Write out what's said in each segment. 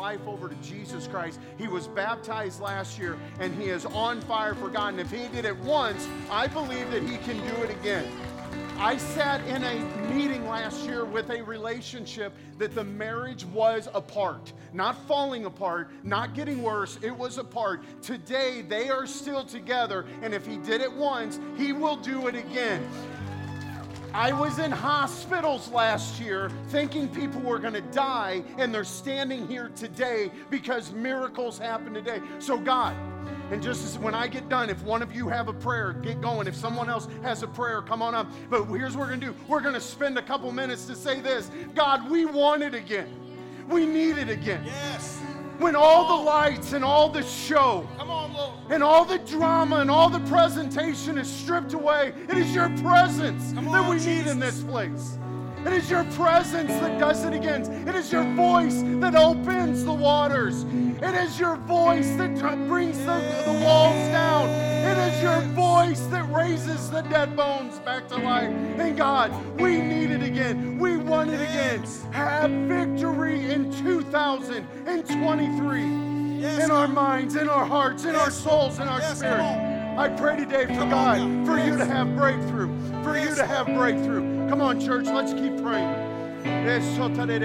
life over to Jesus Christ. He was baptized last year and he is on fire for God. And if he did it once, I believe that he can do it again. I sat in a meeting last year with a relationship that the marriage was apart, not falling apart, not getting worse, it was apart. Today, they are still together, and if he did it once, he will do it again. I was in hospitals last year thinking people were going to die, and they're standing here today because miracles happen today. So, God, and just as when I get done, if one of you have a prayer, get going. If someone else has a prayer, come on up. But here's what we're going to do we're going to spend a couple minutes to say this God, we want it again. We need it again. Yes. When all the lights and all the show on, and all the drama and all the presentation is stripped away, it is your presence Come that on, we need in this place. It is your presence that does it again. It is your voice that opens the waters. It is your voice that brings the, the walls down. It is your voice that raises the dead bones back to life. And God, we need it again. We want it again. Have victory in 2023 Yes, in our minds, in our hearts, in our souls, in our spirit. I pray today for Come God, on, God. for you to have breakthrough, for you to have breakthrough. Come on, church, let's keep praying.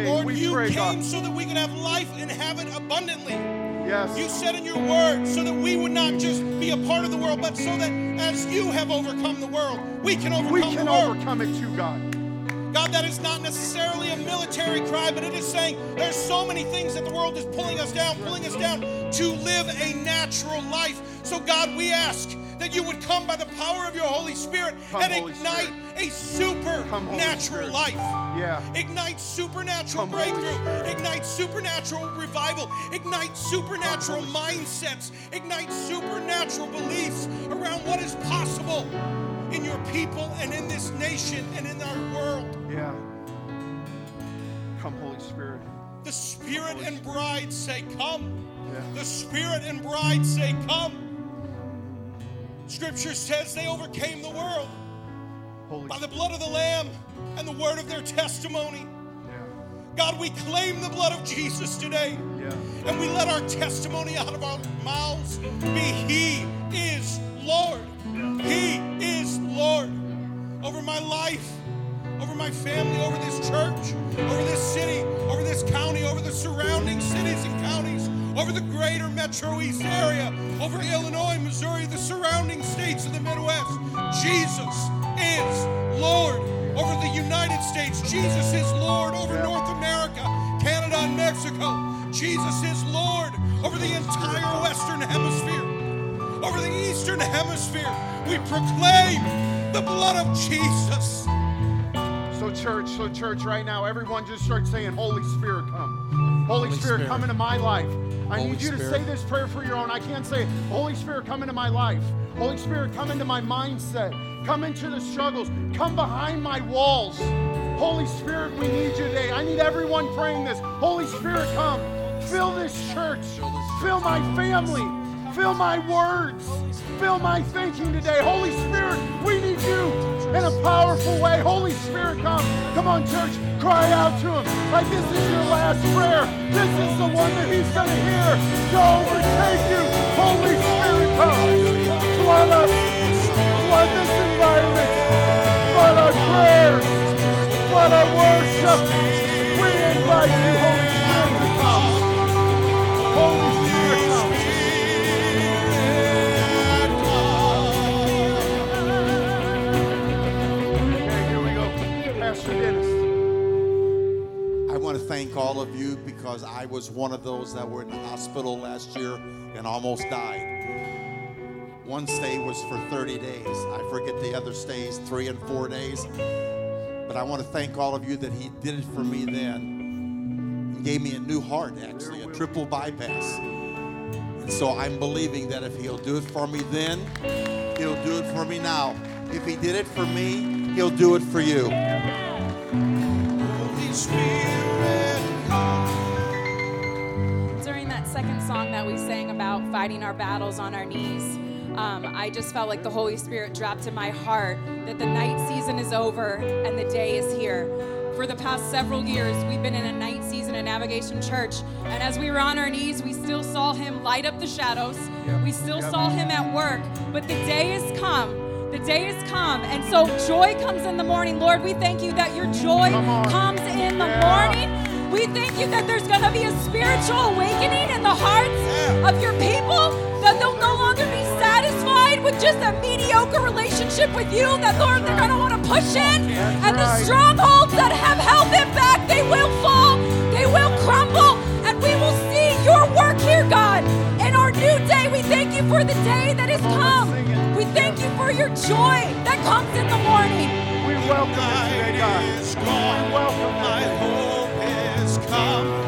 Lord, We you pray, came God. so that we could have life and have it abundantly. Yes. You said in your word so that we would not just be a part of the world, but so that as you have overcome the world, we can overcome we can the world. overcome it too, God. God, that is not necessarily a military cry, but it is saying there's so many things that the world is pulling us down, pulling us down to live a natural life. So, God, we ask that you would come by the power of your Holy Spirit Come, and Holy ignite a supernatural life. Yeah. Ignite supernatural Come, breakthrough. Ignite supernatural revival. Ignite supernatural Come, mindsets. Ignite supernatural beliefs around what is possible in your people and in this nation and in our world. Yeah. Come, Holy Spirit. The Spirit and bride say, Come. Yeah. The Spirit and bride say, Come. Scripture says they overcame the world Holy by the blood of the Lamb and the word of their testimony. Yeah. God, we claim the blood of Jesus today. Yeah. And we let our testimony out of our mouths be He is Lord. He is Lord. Over my life, over my family, over this church, over this city, over this county, over the surrounding cities and counties, over the greater Metro East area, over Illinois, Missouri, the surrounding states of the Midwest. Jesus is Lord. Over the United States, Jesus is Lord. Over North America, Canada, and Mexico, Jesus is Lord. Over the entire Western Hemisphere, over the Eastern Hemisphere, we proclaim the blood of Jesus. So, church, so, church, right now, everyone just start saying, Holy Spirit, come. Holy, Holy Spirit, Spirit. come into my life. I Holy need you to say this prayer for your own. I can't say, Holy Spirit, come into my life. Holy Spirit, come into my mindset. Come into the struggles. Come behind my walls. Holy Spirit, we need you today. I need everyone praying this. Holy Spirit, come. Fill this church. Fill my family. Fill my words. Fill my thinking today. Holy Spirit, we need you in a powerful way. Holy Spirit, come. Come on, church. Cry out to him. Like this is your last prayer. This is the one that he's going to hear to overtake you. Holy Spirit, come. Flood us. Flood this environment. Flood our prayers. Flood our worship. We invite you, Holy because I was one of those that were in the hospital last year and almost died. One stay was for 30 days. I forget the other stays, three and four days. But I want to thank all of you that He did it for me then. He gave me a new heart, actually, a triple bypass. And so I'm believing that if He'll do it for me then, He'll do it for me now. If He did it for me, He'll do it for you. Holy Spirit, second song that we sang about fighting our battles on our knees, um, I just felt like the Holy Spirit dropped in my heart that the night season is over and the day is here. For the past several years, we've been in a night season at Navigation Church. And as we were on our knees, we still saw him light up the shadows. Yep. We still Yep. saw him at work. But the day has come. The day has come. And so joy comes in the morning. Lord, we thank you that your joy Come comes in the Yeah. morning. We thank you that there's going to be a spiritual awakening in the hearts of your people, that they'll no longer be satisfied with just a mediocre relationship with you, that Lord, they're going to want to push in, and the strongholds that have held them back, they will fall, they will crumble, and we will see your work here, God. In our new day, we thank you for the day that has come. We thank you for your joy that comes in the morning. We welcome you today, God. night is gone. We welcome you come.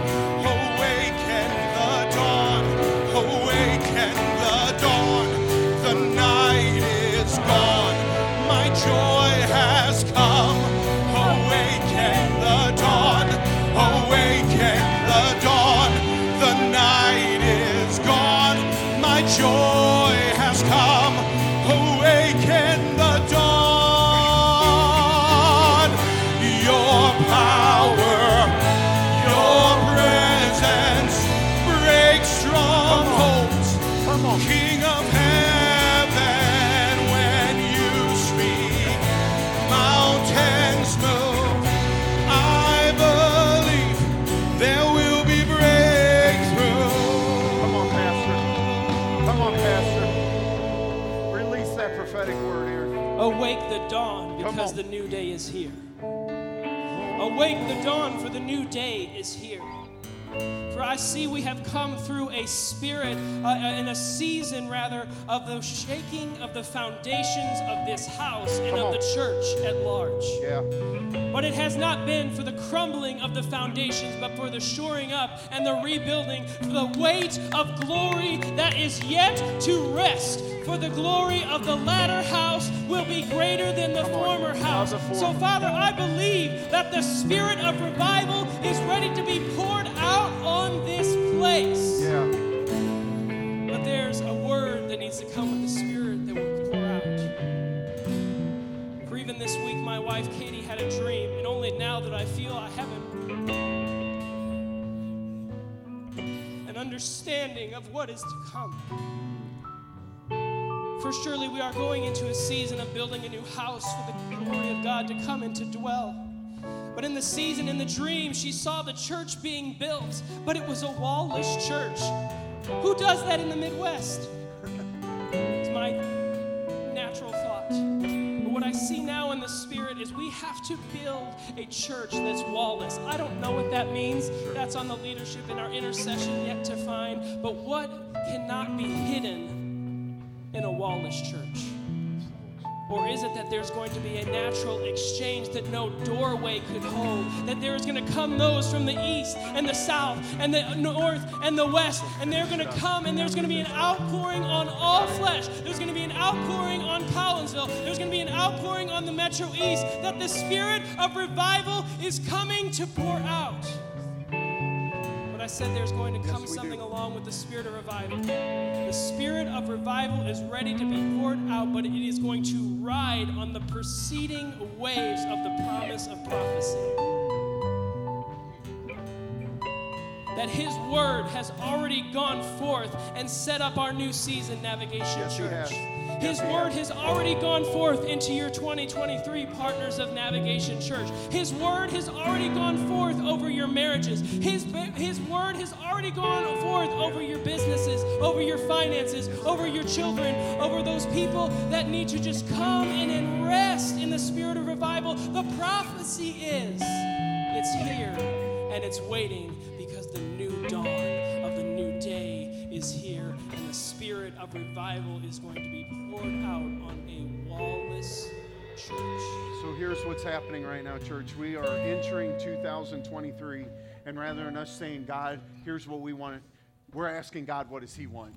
Because the new day is here. Awake the dawn for the new day is here. For I see we have come through a spirit, uh, uh, in a season rather, of the shaking of the foundations of this house and Come of on. the church at large. Yeah. But it has not been for the crumbling of the foundations, but for the shoring up and the rebuilding, for the weight of glory that is yet to rest. For the glory of the latter house will be greater than the Come on. former house. So. Father, I believe that the spirit of revival is ready to be poured out on this place. Yeah. But there's a word that needs to come with the Spirit that will pour out. For even this week, my wife Katie had a dream, and only now that I feel I have an, an understanding of what is to come. For surely we are going into a season of building a new house for the glory of God to come and to dwell. But in the season, in the dream, she saw the church being built, but it was a wallless church. Who does that in the Midwest? It's my natural thought. But what I see now in the Spirit is we have to build a church that's wallless. I don't know what that means. That's on the leadership in our intercession yet to find. But what cannot be hidden in a wallless church? Or is it that there's going to be a natural exchange that no doorway could hold? That there is going to come those from the east and the south and the north and the west, and they're going to come and there's going to be an outpouring on all flesh. There's going to be an outpouring on Collinsville. There's going to be an outpouring on the Metro East. That the spirit of revival is coming to pour out. Said there's going to come Yes, something do. along with the spirit of revival. The spirit of revival is ready to be poured out, but it is going to ride on the preceding waves of the promise of prophecy. That His word has already gone forth and set up our new season, Navigation Yes, Church. His word has already gone forth into your 2023 partners of Navigation Church. His word has already gone forth over your marriages. His, his word has already gone forth over your businesses, over your finances, over your children, over those people that need to just come in and rest in the spirit of revival. The prophecy is it's here and it's waiting because the new dawn of the new day is here and the spirit of revival is going to be poured out on a wallless church. So here's what's happening right now, church. We are entering 2023, and rather than us saying, God, here's what we want, we're asking God, what does He want?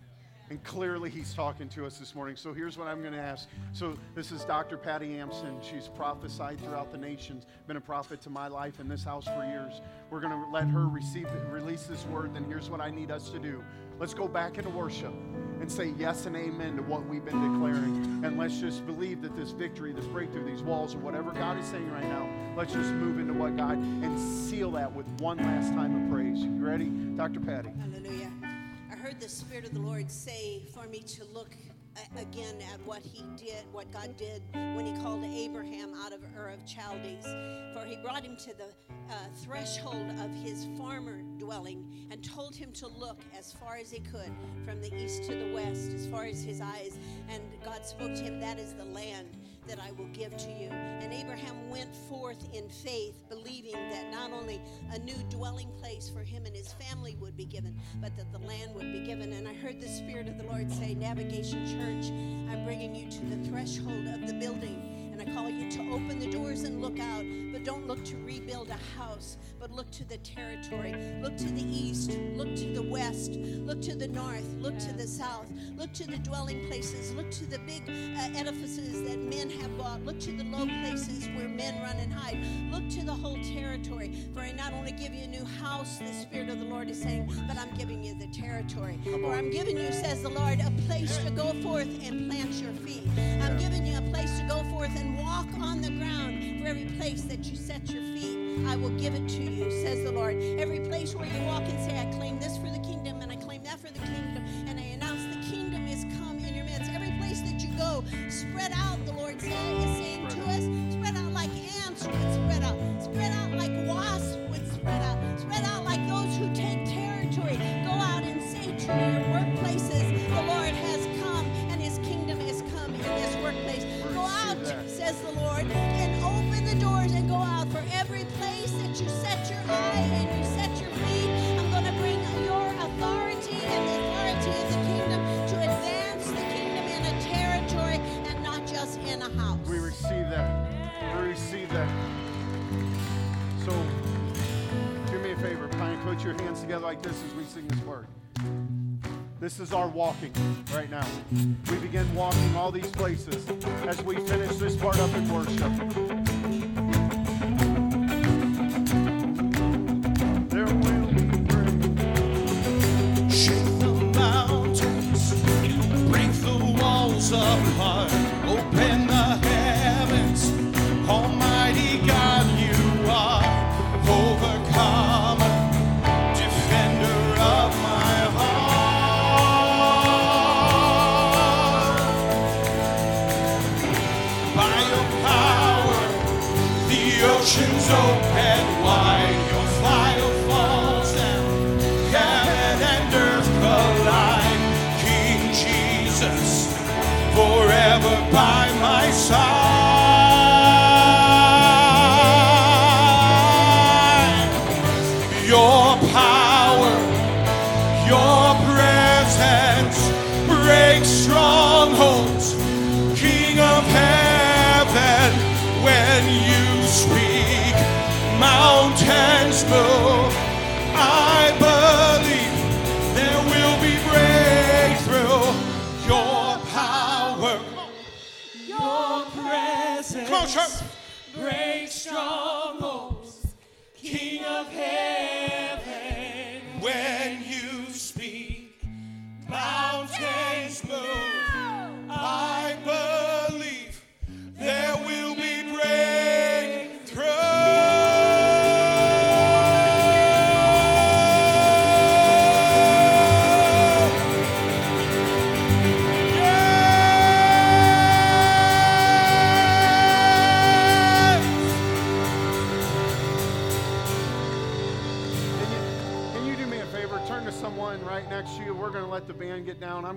And clearly, he's talking to us this morning. So here's what I'm going to ask. So this is Dr. Patty Amson. She's prophesied throughout the nations, been a prophet to my life in this house for years. We're going to let her receive release this word. Then here's what I need us to do. Let's go back into worship and say yes and amen to what we've been declaring. And let's just believe that this victory, this breakthrough, these walls, or whatever God is saying right now, let's just move into what God and seal that with one last time of praise. You ready? Dr. Patty. Hallelujah. I heard the Spirit of the Lord say for me to look again at what he did, what God did when he called Abraham out of Ur of Chaldees. For he brought him to the uh, threshold of his farmer dwelling and told him to look as far as he could from the east to the west, as far as his eyes. And God spoke to him, That is the land that I will give to you. And Abraham went forth in faith, believing that not only a new dwelling place for him and his family would be given, but that the land would be given. And I heard the Spirit of the Lord say, Navigation Church, I'm bringing you to the threshold of the building. And I call you to open the doors and look out, but don't look to rebuild a house, but look to the territory. Look to the east, look to the north, look to the south, look to the dwelling places, look to the big uh, edifices that men have bought, look to the low places where men run and hide, look to the whole territory. For I not only give you a new house, the Spirit of the Lord is saying, but I'm giving you the territory. For I'm giving you, says the Lord, a place to go forth and plant your feet. I'm giving you a place to go forth and walk on the ground. For every place that you set your feet, I will give it to you, says the Lord. Every place where you walk and say, I claim this for This is our walking right now. We begin walking all these places as we finish this part up in worship. Of heaven,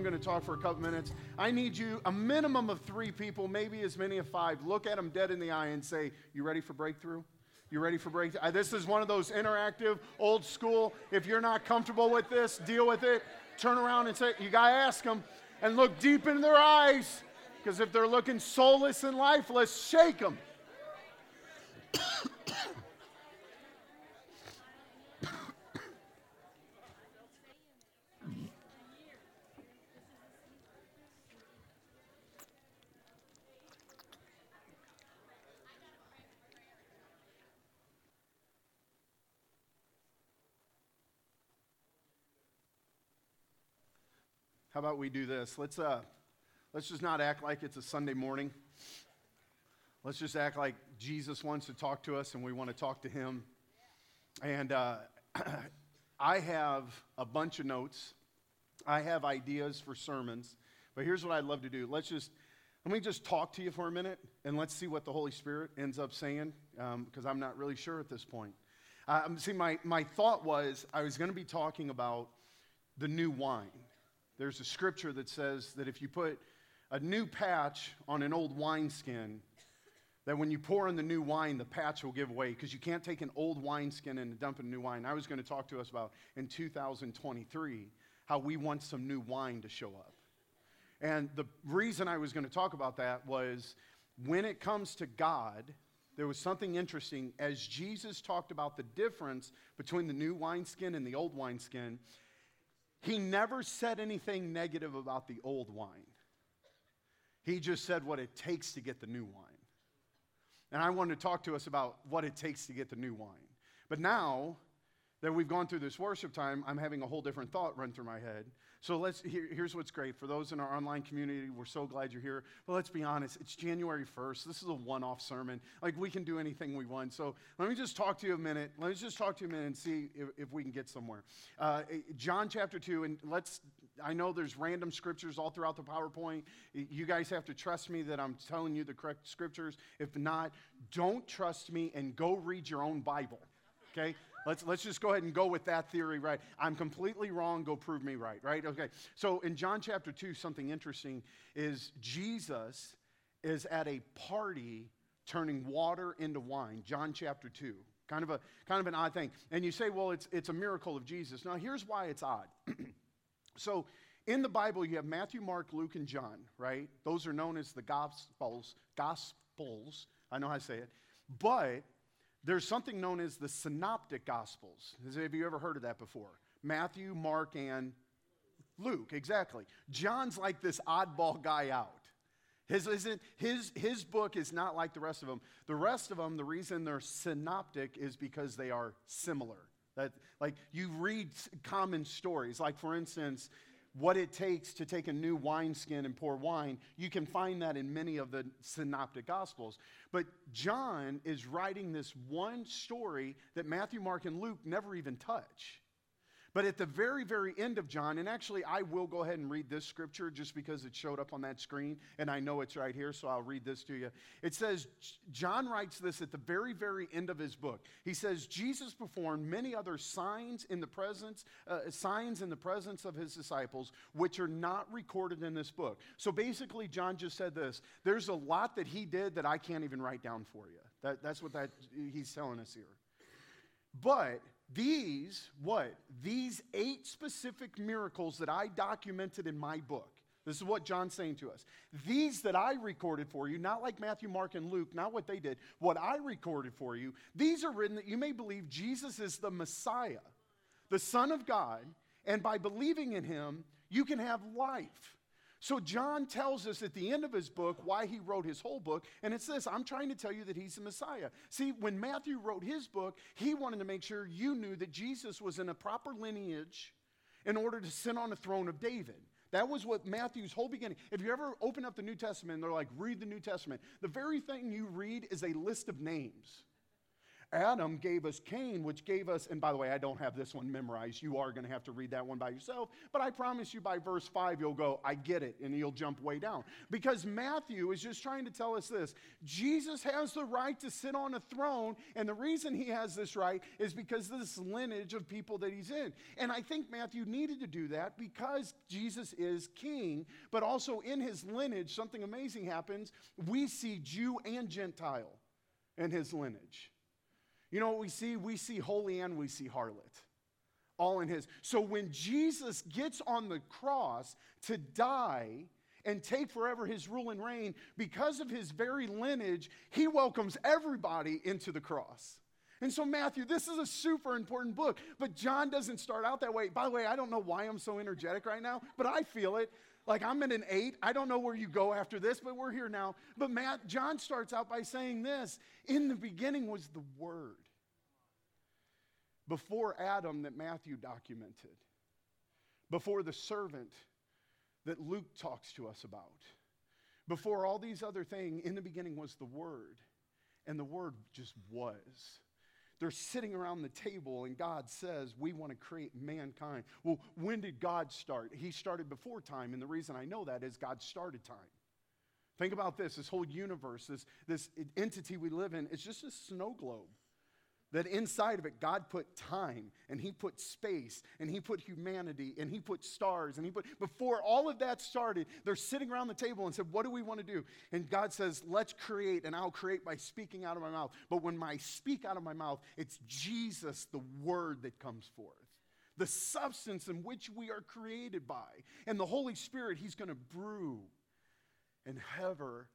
going to talk for a couple minutes. I need you, a minimum of three people, maybe as many as five. Look at them dead in the eye and say, You ready for breakthrough? You ready for breakthrough? This is one of those interactive, old school. If you're not comfortable with this, deal with it. Turn around and say, You got to ask them and look deep in their eyes. Because if they're looking soulless and lifeless, shake them. How about we do this? Let's, uh, let's just not act like it's a Sunday morning. Let's just act like Jesus wants to talk to us and we want to talk to him. And uh, I have a bunch of notes. I have ideas for sermons. But here's what I'd love to do. Let's just let me just talk to you for a minute and let's see what the Holy Spirit ends up saying, because um, I'm not really sure at this point. Um, see, my, my thought was I was going to be talking about the new wine. There's a scripture that says that if you put a new patch on an old wineskin, that when you pour in the new wine, the patch will give way because you can't take an old wineskin and dump in new wine. I was going to talk to us about in 2023 how we want some new wine to show up. And the reason I was going to talk about that was when it comes to God, there was something interesting. As Jesus talked about the difference between the new wineskin and the old wineskin, he never said anything negative about the old wine. He just said what it takes to get the new wine. And I wanted to talk to us about what it takes to get the new wine. But now that we've gone through this worship time, I'm having a whole different thought run through my head. So let's here, here's what's great for those in our online community. We're so glad you're here. But let's be honest, it's January 1st. This is a one-off sermon. Like we can do anything we want. So let me just talk to you a minute. Let me just talk to you a minute and see if, if we can get somewhere. Uh, John chapter 2, and let's. I know there's random scriptures all throughout the PowerPoint. You guys have to trust me that I'm telling you the correct scriptures. If not, don't trust me and go read your own Bible. Okay? Let's, let's just go ahead and go with that theory, right? I'm completely wrong, go prove me right, right? Okay. So in John chapter 2, something interesting is Jesus is at a party turning water into wine. John chapter 2. Kind of, a, kind of an odd thing. And you say, well, it's, it's a miracle of Jesus. Now, here's why it's odd. so, in the Bible, you have Matthew, Mark, Luke, and John, right? Those are known as the Gospels. Gospels. I know how to say it. But there's something known as the synoptic gospels. Have you ever heard of that before? Matthew, Mark, and Luke, exactly. John's like this oddball guy out. His, his, his book is not like the rest of them. The rest of them, the reason they're synoptic is because they are similar. That, like you read common stories. Like, for instance, what it takes to take a new wineskin and pour wine, you can find that in many of the synoptic gospels. But John is writing this one story that Matthew, Mark, and Luke never even touch. But at the very, very end of John, and actually I will go ahead and read this scripture just because it showed up on that screen, and I know it's right here, so I'll read this to you. It says, John writes this at the very, very end of his book. He says, Jesus performed many other signs in the presence, uh, signs in the presence of his disciples, which are not recorded in this book. So basically, John just said this there's a lot that he did that I can't even write down for you. That, that's what that, he's telling us here. But these, what? These eight specific miracles that I documented in my book. This is what John's saying to us. These that I recorded for you, not like Matthew, Mark, and Luke, not what they did, what I recorded for you, these are written that you may believe Jesus is the Messiah, the Son of God, and by believing in him, you can have life. So, John tells us at the end of his book why he wrote his whole book, and it's this I'm trying to tell you that he's the Messiah. See, when Matthew wrote his book, he wanted to make sure you knew that Jesus was in a proper lineage in order to sit on the throne of David. That was what Matthew's whole beginning. If you ever open up the New Testament, they're like, read the New Testament. The very thing you read is a list of names. Adam gave us Cain, which gave us, and by the way, I don't have this one memorized. You are going to have to read that one by yourself. But I promise you by verse 5, you'll go, I get it, and you'll jump way down. Because Matthew is just trying to tell us this Jesus has the right to sit on a throne, and the reason he has this right is because of this lineage of people that he's in. And I think Matthew needed to do that because Jesus is king, but also in his lineage, something amazing happens. We see Jew and Gentile in his lineage. You know what we see? We see holy and we see harlot. All in his. So when Jesus gets on the cross to die and take forever his rule and reign, because of his very lineage, he welcomes everybody into the cross. And so, Matthew, this is a super important book, but John doesn't start out that way. By the way, I don't know why I'm so energetic right now, but I feel it. Like I'm at an eight. I don't know where you go after this, but we're here now. But Matt, John starts out by saying this In the beginning was the Word before Adam that Matthew documented, before the servant that Luke talks to us about. Before all these other things, in the beginning was the Word, and the Word just was. They're sitting around the table, and God says, We want to create mankind. Well, when did God start? He started before time, and the reason I know that is God started time. Think about this this whole universe, this, this entity we live in, it's just a snow globe that inside of it god put time and he put space and he put humanity and he put stars and he put before all of that started they're sitting around the table and said what do we want to do? And god says let's create and i'll create by speaking out of my mouth. But when i speak out of my mouth it's jesus the word that comes forth the substance in which we are created by and the holy spirit he's going to brew and hover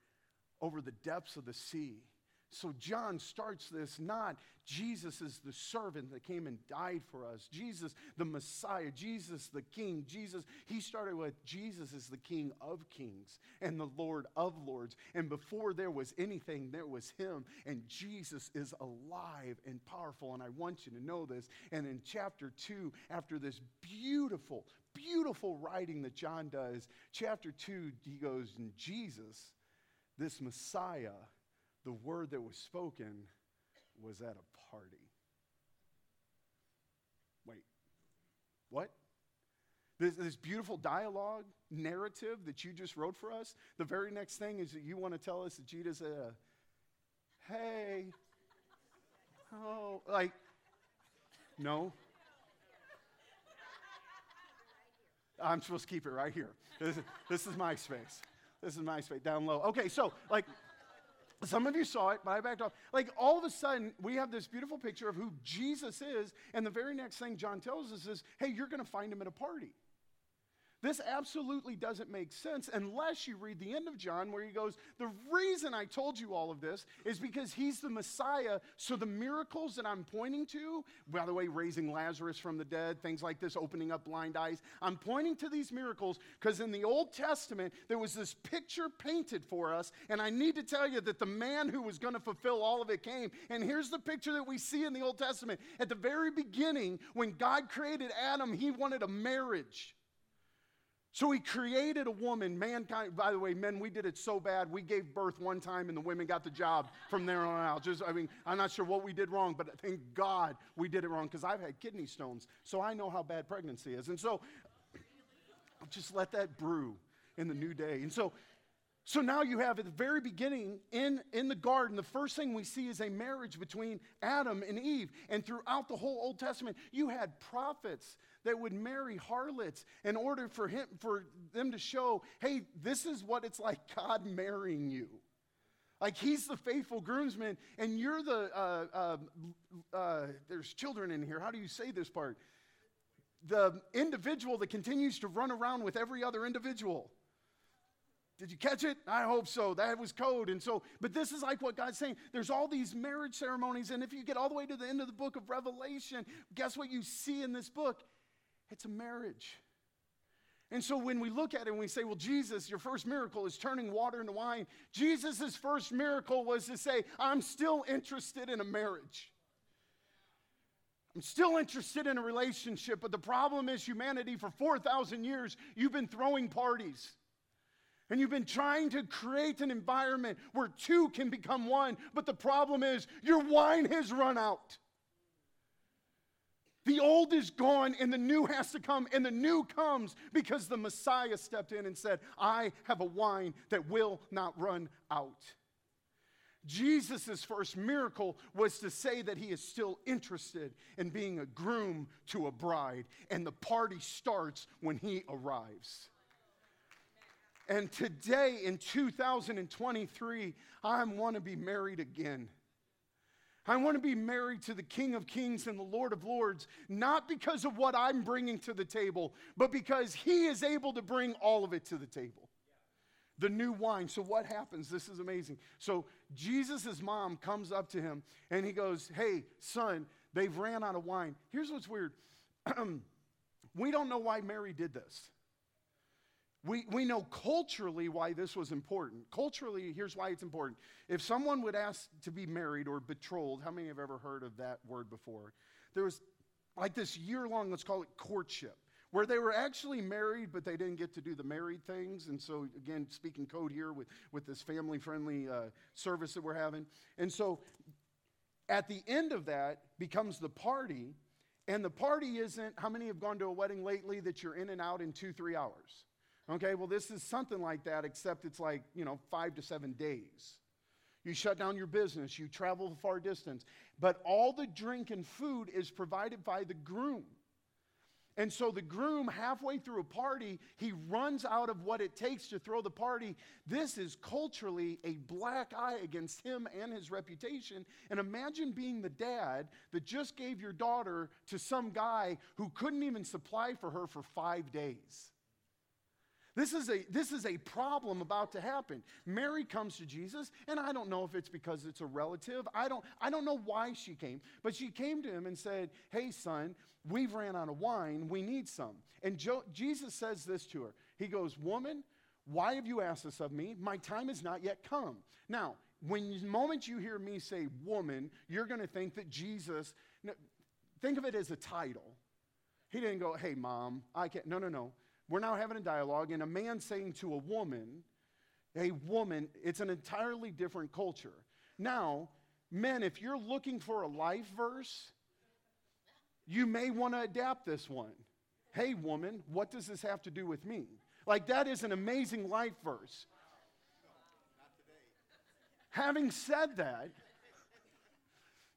over the depths of the sea so John starts this not Jesus is the servant that came and died for us. Jesus, the Messiah, Jesus, the King. Jesus, he started with Jesus is the King of kings and the Lord of lords. And before there was anything, there was him. And Jesus is alive and powerful. And I want you to know this. And in chapter two, after this beautiful, beautiful writing that John does, chapter two, he goes, and Jesus, this Messiah, the word that was spoken was at a party. Wait, what? This, this, beautiful dialogue, narrative that you just wrote for us, the very next thing is that you want to tell us that Jesus said, hey, oh, like, no. I'm supposed to keep it right here. This is, this is my space. This is my space, down low. Okay, so, like, some of you saw it, but I backed off. Like all of a sudden, we have this beautiful picture of who Jesus is, and the very next thing John tells us is, hey, you're going to find him at a party. This absolutely doesn't make sense unless you read the end of John where he goes, The reason I told you all of this is because he's the Messiah. So the miracles that I'm pointing to, by the way, raising Lazarus from the dead, things like this, opening up blind eyes, I'm pointing to these miracles because in the Old Testament, there was this picture painted for us. And I need to tell you that the man who was going to fulfill all of it came. And here's the picture that we see in the Old Testament. At the very beginning, when God created Adam, he wanted a marriage. So he created a woman, mankind. By the way, men, we did it so bad. We gave birth one time and the women got the job from there on out. Just, I mean, I'm not sure what we did wrong, but thank God we did it wrong because I've had kidney stones. So I know how bad pregnancy is. And so just let that brew in the new day. And so so now you have at the very beginning in, in the garden, the first thing we see is a marriage between Adam and Eve. And throughout the whole Old Testament, you had prophets that would marry harlots in order for, him, for them to show, hey, this is what it's like God marrying you. Like he's the faithful groomsman, and you're the, uh, uh, uh, there's children in here. How do you say this part? The individual that continues to run around with every other individual. Did you catch it? I hope so. That was code. And so, but this is like what God's saying. There's all these marriage ceremonies. And if you get all the way to the end of the book of Revelation, guess what you see in this book? It's a marriage. And so when we look at it and we say, well, Jesus, your first miracle is turning water into wine, Jesus' first miracle was to say, I'm still interested in a marriage. I'm still interested in a relationship, but the problem is humanity for 4,000 years, you've been throwing parties. And you've been trying to create an environment where two can become one, but the problem is your wine has run out. The old is gone and the new has to come, and the new comes because the Messiah stepped in and said, I have a wine that will not run out. Jesus' first miracle was to say that he is still interested in being a groom to a bride, and the party starts when he arrives. And today in 2023, I want to be married again. I want to be married to the King of Kings and the Lord of Lords, not because of what I'm bringing to the table, but because He is able to bring all of it to the table. The new wine. So, what happens? This is amazing. So, Jesus' mom comes up to him and he goes, Hey, son, they've ran out of wine. Here's what's weird we don't know why Mary did this. We, we know culturally why this was important. Culturally, here's why it's important. If someone would ask to be married or betrothed, how many have ever heard of that word before? There was like this year long, let's call it courtship, where they were actually married, but they didn't get to do the married things. And so, again, speaking code here with, with this family friendly uh, service that we're having. And so, at the end of that becomes the party. And the party isn't, how many have gone to a wedding lately that you're in and out in two, three hours? Okay, well, this is something like that, except it's like, you know, five to seven days. You shut down your business, you travel far distance. But all the drink and food is provided by the groom. And so the groom, halfway through a party, he runs out of what it takes to throw the party. This is culturally a black eye against him and his reputation. And imagine being the dad that just gave your daughter to some guy who couldn't even supply for her for five days. This is, a, this is a problem about to happen. Mary comes to Jesus, and I don't know if it's because it's a relative. I don't, I don't know why she came, but she came to him and said, Hey, son, we've ran out of wine. We need some. And jo- Jesus says this to her He goes, Woman, why have you asked this of me? My time has not yet come. Now, when the moment you hear me say woman, you're going to think that Jesus, think of it as a title. He didn't go, Hey, mom, I can't. No, no, no. We're now having a dialogue, and a man saying to a woman, a woman, it's an entirely different culture. Now, men, if you're looking for a life verse, you may want to adapt this one. Hey, woman, what does this have to do with me? Like, that is an amazing life verse. Having said that,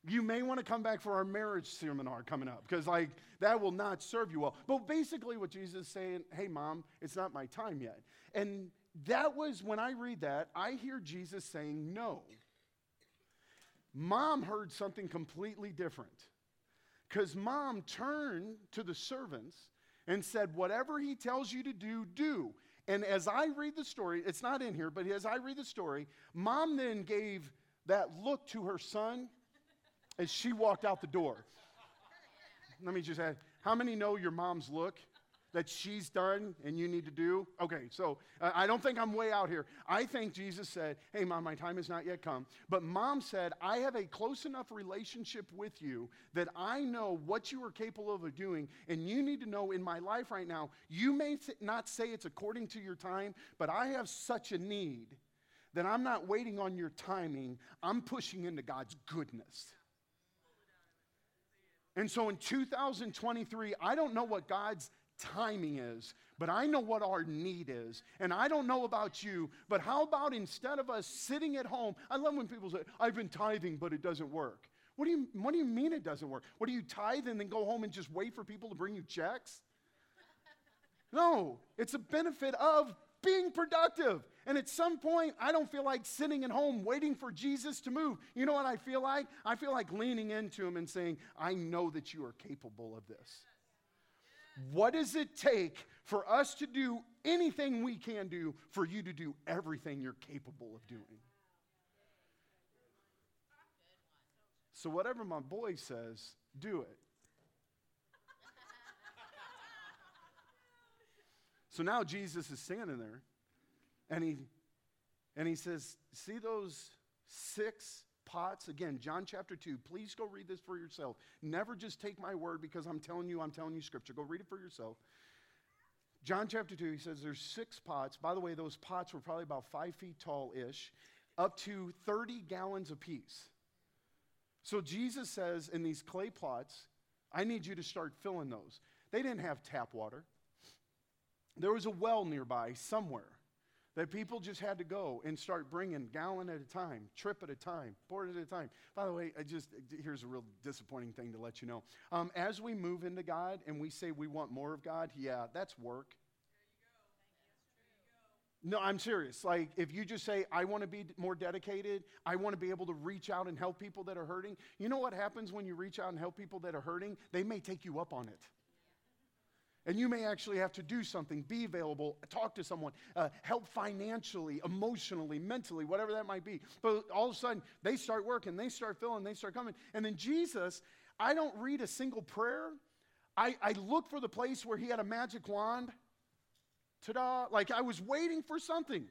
you may want to come back for our marriage seminar coming up because like that will not serve you well. But basically what jesus is saying hey mom it's not my time yet. And that was when i read that i hear jesus saying no. Mom heard something completely different. Because mom turned to the servants and said whatever he tells you to do do. And as i read the story it's not in here but as i read the story mom then gave that look to her son as she walked out the door. Let me just add how many know your mom's look that she's done and you need to do? Okay, so uh, I don't think I'm way out here. I think Jesus said, Hey, mom, my time has not yet come. But mom said, I have a close enough relationship with you that I know what you are capable of doing, and you need to know in my life right now, you may not say it's according to your time, but I have such a need that I'm not waiting on your timing, I'm pushing into God's goodness. And so in 2023, I don't know what God's timing is, but I know what our need is. And I don't know about you, but how about instead of us sitting at home, I love when people say, I've been tithing, but it doesn't work. What do you, what do you mean it doesn't work? What do you tithe and then go home and just wait for people to bring you checks? No, it's a benefit of being productive. And at some point, I don't feel like sitting at home waiting for Jesus to move. You know what I feel like? I feel like leaning into him and saying, I know that you are capable of this. What does it take for us to do anything we can do for you to do everything you're capable of doing? So, whatever my boy says, do it. So now Jesus is standing there and he and he says, "See those six pots again, John chapter 2. Please go read this for yourself. Never just take my word because I'm telling you, I'm telling you scripture. Go read it for yourself. John chapter 2, he says there's six pots. By the way, those pots were probably about five feet tall ish, up to 30 gallons apiece. So Jesus says in these clay pots, I need you to start filling those. They didn't have tap water, there was a well nearby somewhere that people just had to go and start bringing gallon at a time, trip at a time, pour at a time. By the way, I just here's a real disappointing thing to let you know. Um, as we move into God and we say we want more of God, yeah, that's work. No, I'm serious. Like, if you just say, I want to be more dedicated, I want to be able to reach out and help people that are hurting, you know what happens when you reach out and help people that are hurting? They may take you up on it. And you may actually have to do something, be available, talk to someone, uh, help financially, emotionally, mentally, whatever that might be. But all of a sudden, they start working, they start filling, they start coming. And then Jesus, I don't read a single prayer. I, I look for the place where he had a magic wand. Ta da! Like I was waiting for something.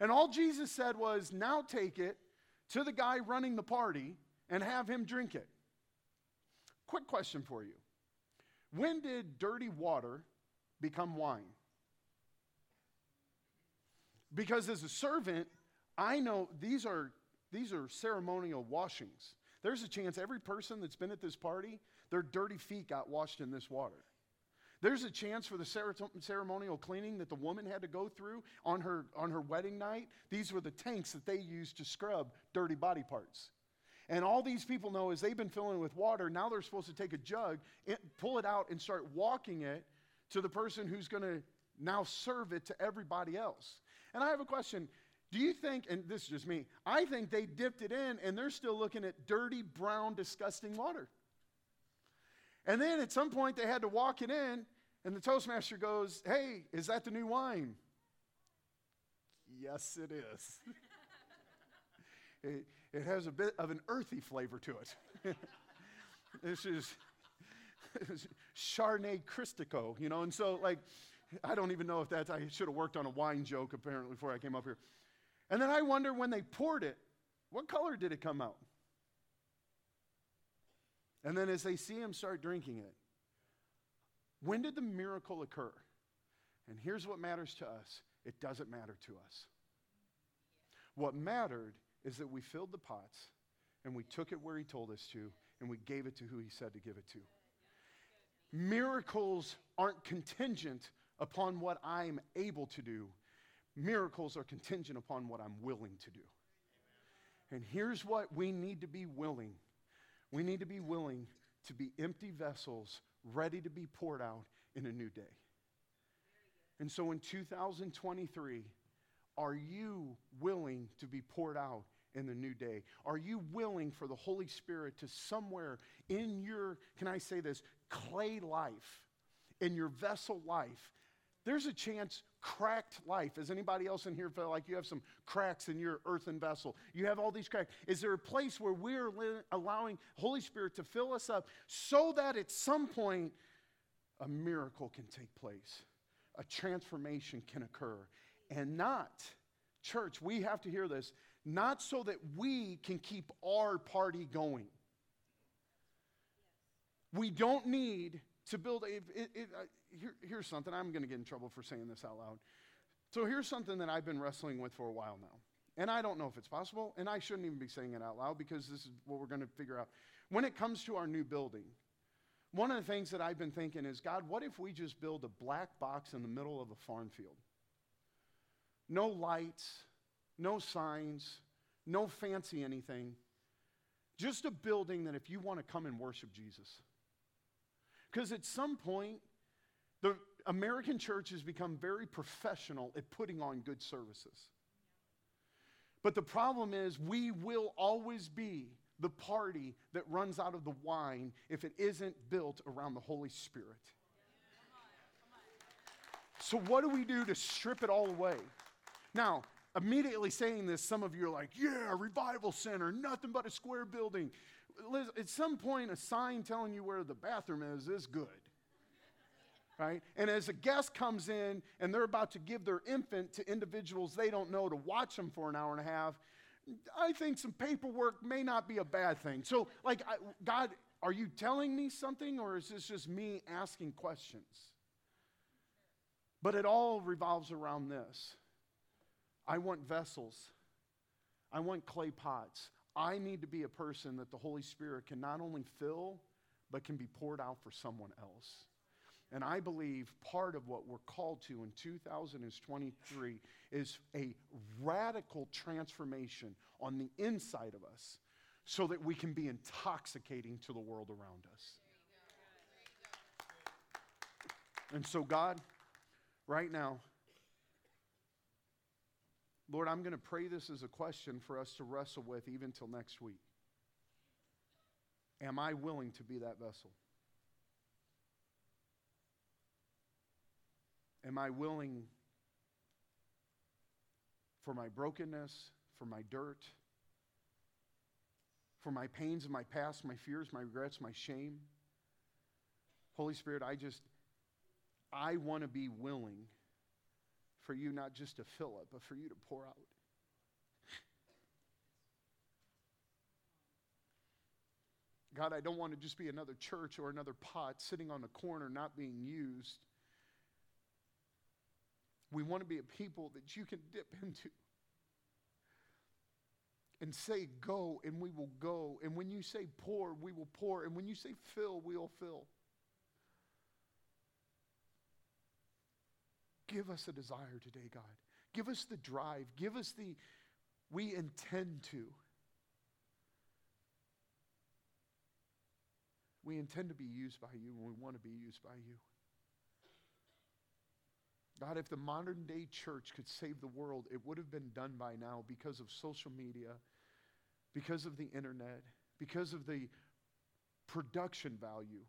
And all Jesus said was, now take it to the guy running the party and have him drink it. Quick question for you when did dirty water become wine? Because as a servant, I know these are, these are ceremonial washings. There's a chance every person that's been at this party, their dirty feet got washed in this water. There's a chance for the ceremonial cleaning that the woman had to go through on her, on her wedding night. These were the tanks that they used to scrub dirty body parts. And all these people know is they've been filling it with water. Now they're supposed to take a jug, pull it out, and start walking it to the person who's going to now serve it to everybody else. And I have a question. Do you think, and this is just me, I think they dipped it in and they're still looking at dirty, brown, disgusting water. And then at some point they had to walk it in, and the Toastmaster goes, Hey, is that the new wine? Yes, it is. it, has a bit of an earthy flavor to it. this is Chardonnay Cristico, you know, and so like, I don't even know if that's, I should have worked on a wine joke apparently before I came up here. And then I wonder when they poured it, what color did it come out? And then as they see him start drinking it, when did the miracle occur? And here's what matters to us it doesn't matter to us. What mattered is that we filled the pots and we took it where he told us to and we gave it to who he said to give it to. Miracles aren't contingent upon what I'm able to do, miracles are contingent upon what I'm willing to do. And here's what we need to be willing we need to be willing to be empty vessels ready to be poured out in a new day. And so in 2023, are you willing to be poured out in the new day? Are you willing for the Holy Spirit to somewhere in your, can I say this, clay life, in your vessel life, there's a chance cracked life. Does anybody else in here feel like you have some cracks in your earthen vessel? You have all these cracks. Is there a place where we're allowing Holy Spirit to fill us up so that at some point a miracle can take place, a transformation can occur, and not, church, we have to hear this, not so that we can keep our party going. We don't need to build a, it, it, uh, here, here's something i'm going to get in trouble for saying this out loud. So here's something that i've been wrestling with for a while now and i don't know if it's possible and i shouldn't even be saying it out loud because this is what we're going to figure out. When it comes to our new building one of the things that i've been thinking is god what if we just build a black box in the middle of a farm field no lights no signs no fancy anything just a building that if you want to come and worship jesus because at some point, the American church has become very professional at putting on good services. But the problem is, we will always be the party that runs out of the wine if it isn't built around the Holy Spirit. So, what do we do to strip it all away? Now, immediately saying this, some of you are like, yeah, revival center, nothing but a square building. At some point, a sign telling you where the bathroom is is good. Right? And as a guest comes in and they're about to give their infant to individuals they don't know to watch them for an hour and a half, I think some paperwork may not be a bad thing. So, like, I, God, are you telling me something or is this just me asking questions? But it all revolves around this I want vessels, I want clay pots. I need to be a person that the Holy Spirit can not only fill, but can be poured out for someone else. And I believe part of what we're called to in 2023 is a radical transformation on the inside of us so that we can be intoxicating to the world around us. And so, God, right now, Lord, I'm going to pray this as a question for us to wrestle with even till next week. Am I willing to be that vessel? Am I willing for my brokenness, for my dirt, for my pains of my past, my fears, my regrets, my shame? Holy Spirit, I just, I want to be willing for you not just to fill it, but for you to pour out. God, I don't want to just be another church or another pot sitting on the corner not being used. We want to be a people that you can dip into and say, Go, and we will go. And when you say pour, we will pour. And when you say fill, we will fill. Give us a desire today, God. Give us the drive. Give us the, we intend to. We intend to be used by you and we want to be used by you. God, if the modern day church could save the world, it would have been done by now because of social media, because of the internet, because of the production value.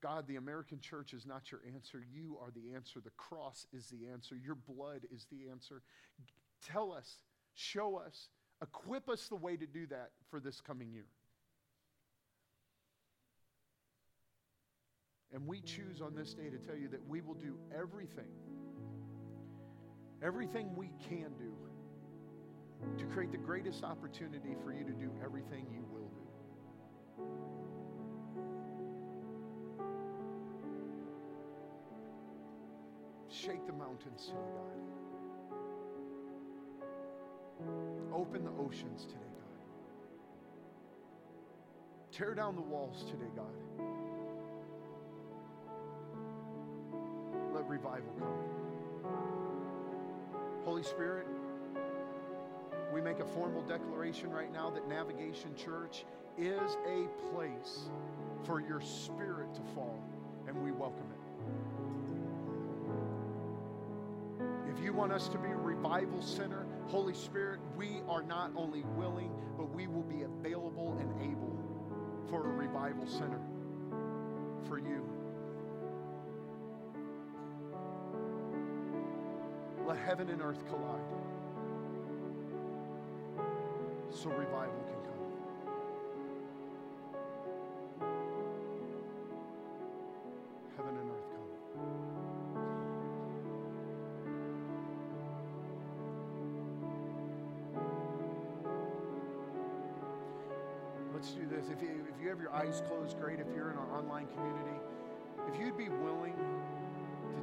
God, the American church is not your answer. You are the answer. The cross is the answer. Your blood is the answer. Tell us, show us, equip us the way to do that for this coming year. And we choose on this day to tell you that we will do everything, everything we can do to create the greatest opportunity for you to do everything you will do. Shake the mountains today, God. Open the oceans today, God. Tear down the walls today, God. Let revival come. Holy Spirit, we make a formal declaration right now that Navigation Church is a place for your spirit to fall, and we welcome it. Want us to be a revival center, Holy Spirit, we are not only willing, but we will be available and able for a revival center for you. Let heaven and earth collide so revival can come.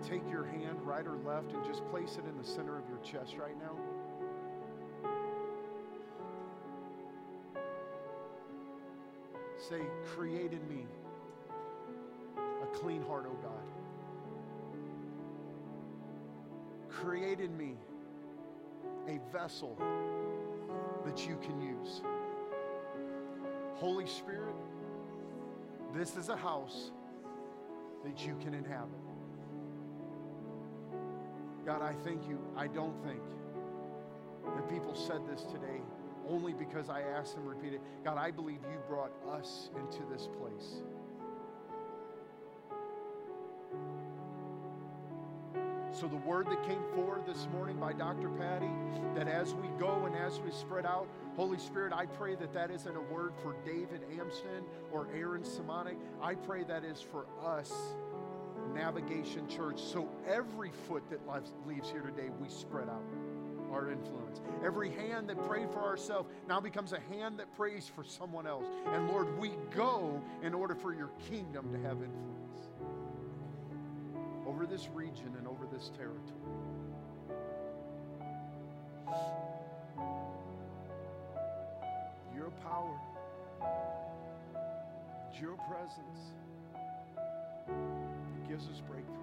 Take your hand, right or left, and just place it in the center of your chest right now. Say, create in me a clean heart, O God. Create in me a vessel that you can use. Holy Spirit, this is a house that you can inhabit. God, I thank you. I don't think that people said this today only because I asked them repeat it. God, I believe you brought us into this place. So, the word that came forward this morning by Dr. Patty, that as we go and as we spread out, Holy Spirit, I pray that that isn't a word for David Amston or Aaron Simonic. I pray that is for us, Navigation Church. So, every foot that leaves here today, we spread out our influence. Every hand that prayed for ourselves now becomes a hand that prays for someone else. And Lord, we go in order for your kingdom to have influence over this region and over this territory. Your power, your presence, gives us breakthrough.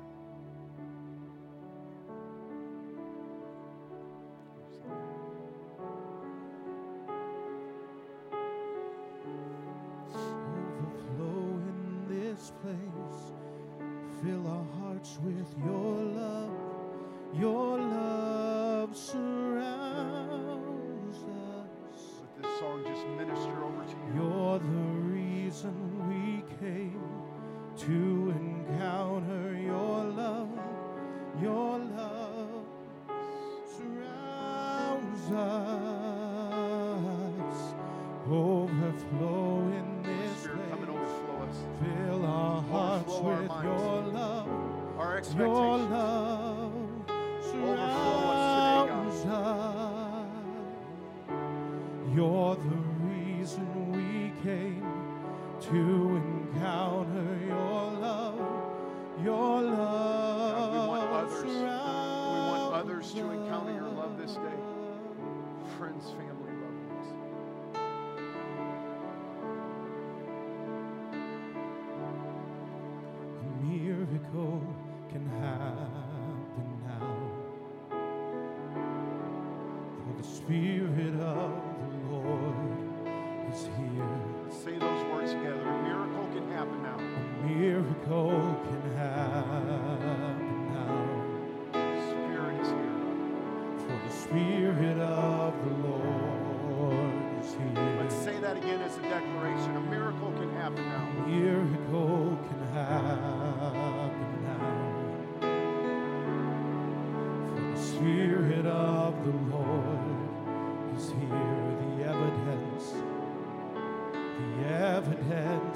Overflow in this place. Fill our hearts with your love. Your love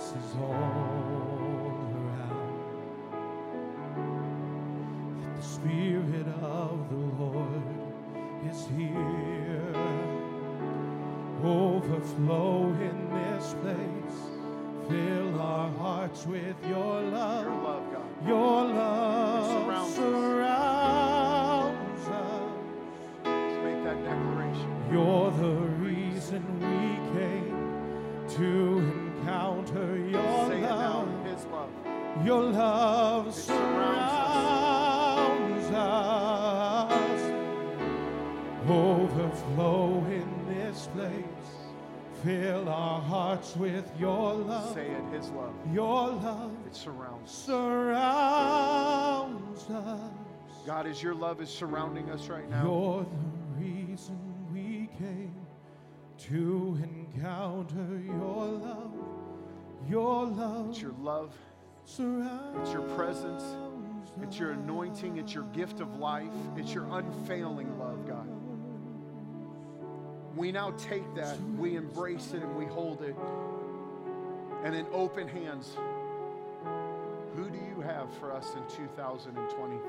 is all around. That the Spirit of the Lord is here. Overflow in this place. Fill our hearts with your love, Your love. love, God. Your love with your love. Say it. His love. Your love It surrounds. us. surrounds us. God, as your love is surrounding us right now, You're the reason we came to encounter your love. Your love it's your love, surrounds it's your presence, it's your anointing, it's your gift of life, it's your unfailing love, God. We now take that, we embrace it, and we hold it. And in open hands, who do you have for us in 2023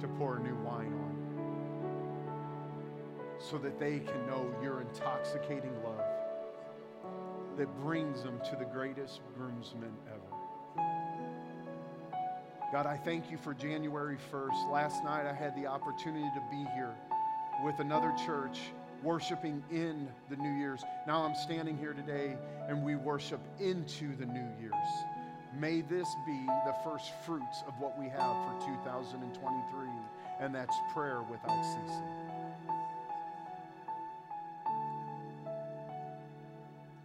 to pour new wine on? So that they can know your intoxicating love that brings them to the greatest groomsmen ever. God, I thank you for January 1st. Last night I had the opportunity to be here with another church worshiping in the New Year's. Now I'm standing here today and we worship into the New Year's. May this be the first fruits of what we have for 2023, and that's prayer without ceasing.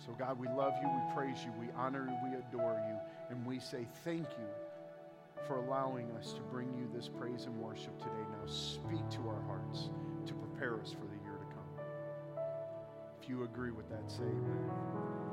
So, God, we love you, we praise you, we honor you, we adore you, and we say thank you for allowing us to bring you this praise and worship today. Now, speak to our hearts to prepare us for the you agree with that, say amen.